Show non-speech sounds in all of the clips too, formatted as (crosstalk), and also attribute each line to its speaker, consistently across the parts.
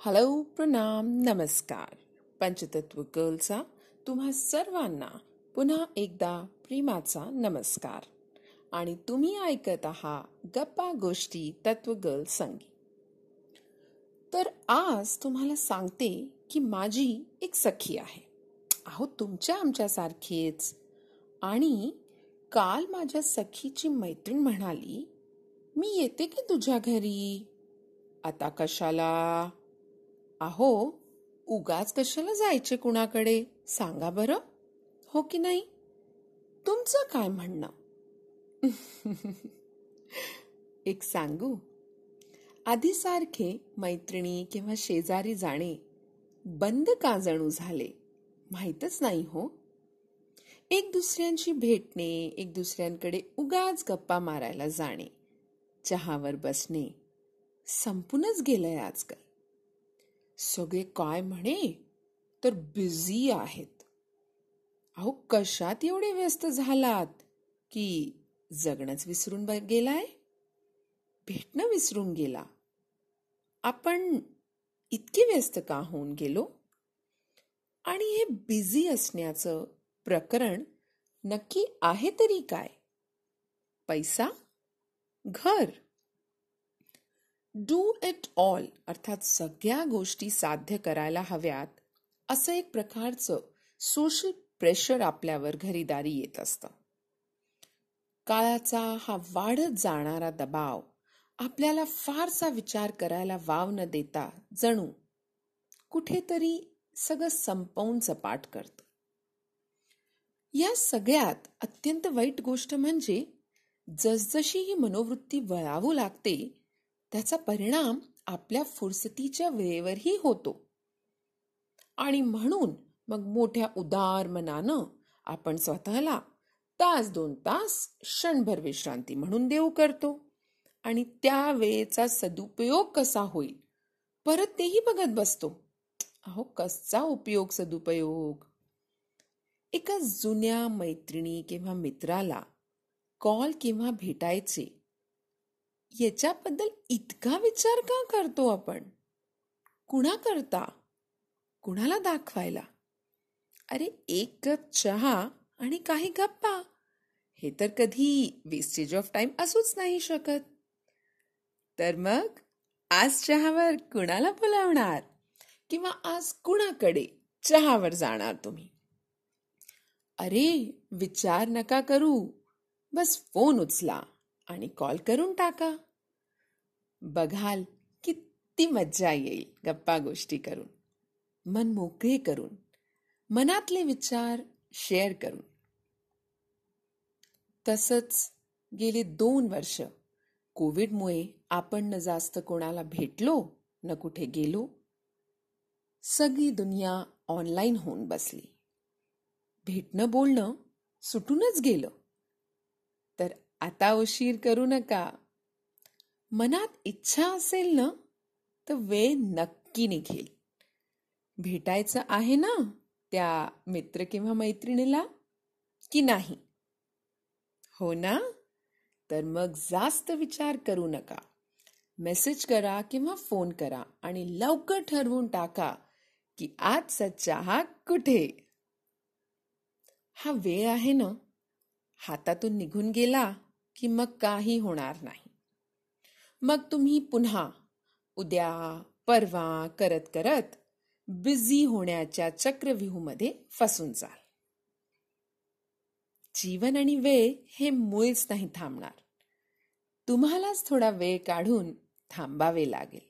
Speaker 1: Hello प्रणाम नमस्कार. पंचतत्व गर्लचा तुम्हा सर्वांना पुन्हा एकदा प्रेमाचा नमस्कार. आणि तुम्ही ऐकत आहात गप्पा गोष्टी तत्व गर्ल संगी. तर आज तुम्हाला सांगते की माझी एक सखी आहे. अहो तुमच्या आमच्यासारखीच. आणि काल माझ्या सखीची मैत्रीण म्हणाली मी येते की तुझ्या घरी? आता कशाला? अहो उगाच कशाला जायचे कुणाकडे? सांगा बरं. हो की नाही? तुमचं काय म्हणणं? (laughs) एक सांगू. आधी सारखे मैत्रिणी किंवा शेजारी जाणे बंद का जणू झाले? माहीतच नाही हो. एक दुसऱ्यांशी भेटणे एक दुसऱ्यांकडे उगाच गप्पा मारायला जाणे चहावर बसणे संपूनच गेलंय आजकाल. सगळे काय म्हणे? तर बिझी आहेत. अहो कशात एवढे व्यस्त झालात? की जगणंच विसरून गेलाय? भेटणं विसरून गेला. आपण इतके व्यस्त का होऊन गेलो? आणि हे बिझी असण्याचं प्रकरण नक्की आहे तरी काय? पैसा? घर? डू इट ऑल अर्थात सगळ्या गोष्टी साध्य करायला हव्यात असं एक प्रकारचं सोशल प्रेशर आपल्यावर घरीदारी येत असतं. काळाचा हा वाढत जाणारा दबाव आपल्याला फारसा विचार करायला वाव न देता जणू कुठेतरी सगळं संपवून सपाट करतं. या सगळ्यात अत्यंत वाईट गोष्ट म्हणजे जसजशी ही मनोवृत्ती वळावू लागते त्याचा परिणाम आपल्या फुरसतीच्या वेळेवरही होतो. आणि म्हणून मग मोठ्या उदार मनानं आपण स्वतःला तास दोन तास क्षणभर विश्रांती म्हणून देऊ करतो. आणि त्या वेळेचा सदुपयोग कसा होईल? परत तेही बघत बसतो. अहो कसा उपयोग सदुपयोग? एका जुन्या मैत्रिणी किंवा मित्राला कॉल किंवा भेटायचे याच्याबद्दल इतका विचार का करतो आपण? कुणा करता कुणाला दाखवायला? अरे एक कप चहा आणि काही गप्पा. हे तर कधी वेस्टेज ऑफ टाइम असूच नाही शकत. तर मग आज चहावर कुणाला बोलावणार? किंवा आज कुणाकडे चहावर जाणार तुम्ही? अरे विचार नका करू. बस फोन उचला आणि कॉल करून टाका. बघाल किती मज्जा येईल गप्पा गोष्टी करून. मन मोकळे करून मनातले विचार शेअर करून. तसंच गेली दोन वर्ष कोविडमुळे आपण न जास्त कोणाला भेटलो न कुठे गेलो सगळी दुनिया ऑनलाईन होऊन बसली. भेटणं बोलणं सुटूनच गेलं. तर आता उशीर करू नका. मनात इच्छा असेल ना तर वेळ नक्की निघेल. भेटायचं आहे ना त्या मित्र किंवा मैत्रिणीला की नाही? हो ना? तर मग जास्त विचार करू नका. मेसेज करा किंवा फोन करा आणि लवकर ठरवून टाका की आजचा चहा कुठे? हा वेळ आहे ना? हातातून निघून गेला की मग काही होणार नाही. मग तुम्ही पुन्हा उद्या परवा करत करत बिझी होण्याच्या चक्रव्यूहमध्ये फसून जाल. जीवन आणि वेळ हे मुळीच नाही थांबणार. तुम्हालाच थोडा वेळ काढून थांबावे लागेल.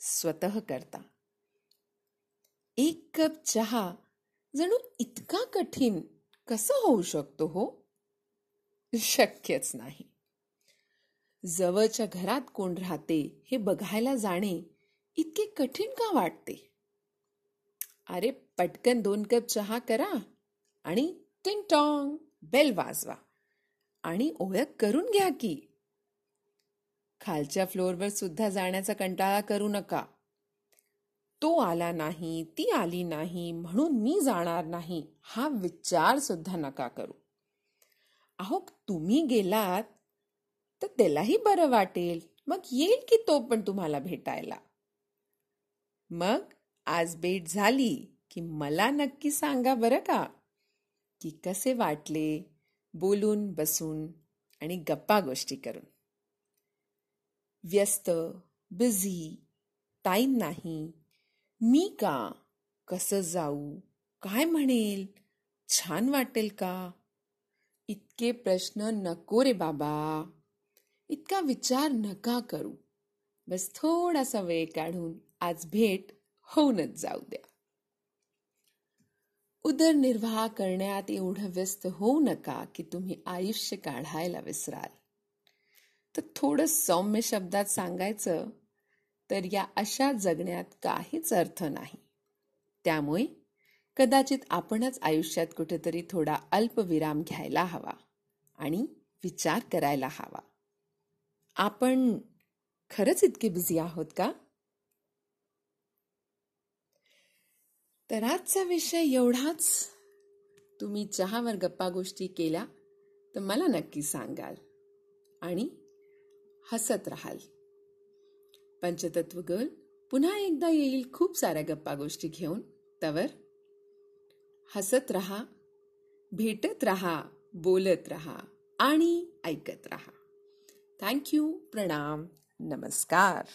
Speaker 1: स्वतः करता. एक कप चहा जणू इतका कठीण कसं होऊ शकतो हो? शक्यच नाही. जवळच्या घरात कोण राहते हे बघायला जाणे इतके कठीण का वाटते? अरे पटकन दोन कप चहा करा आणि टिंग टॉंग बेल वाजवा आणि ओळख करून घ्या की. खालच्या फ्लोअरवर सुद्धा जाण्याचा कंटाळा करू नका. तो आला नाही ती आली नाही म्हणून मी जाणार नाही हा विचार सुद्धा नका करू. अहो तुम्ही गेलात तर त्यालाही बरं वाटेल. मग येईल की तो पण तुम्हाला भेटायला? मग आज भेट झाली की मला नक्की सांगा बरं का की कसे वाटले बोलून बसून आणि गप्पा गोष्टी करून. व्यस्त बिझी टाईम नाही मी का कसं जाऊ काय म्हणेल छान वाटेल का? इतके प्रश्न नको रे बाबा. इतका विचार नका करू. बस थोडासा वेळ काढून आज भेट होऊनच जाऊ द्या. उदरनिर्वाह करण्यात एवढं व्यस्त होऊ नका की तुम्ही आयुष्य काढायला विसराल. तर थोडं सौम्य शब्दात सांगायचं तर या अशा जगण्यात काहीच अर्थ नाही. त्यामुळे कदाचित आपणच आयुष्यात कुठेतरी थोडा अल्पविराम घ्यायला हवा आणि विचार करायला हवा. आपण खरंच इतके बिझी आहोत का? तर आजचा विषय एवढाच. तुम्ही चहावर गप्पा गोष्टी केल्या तर मला नक्की सांगाल. आणि हसत राहाल. पंचतत्व गर्ल पुन्हा एकदा येईल खूप साऱ्या गप्पा गोष्टी घेऊन. तवर हसत रहा भेटत रहा बोलत रहा आणि ऐकत रहा. थँक्यू प्रणाम नमस्कार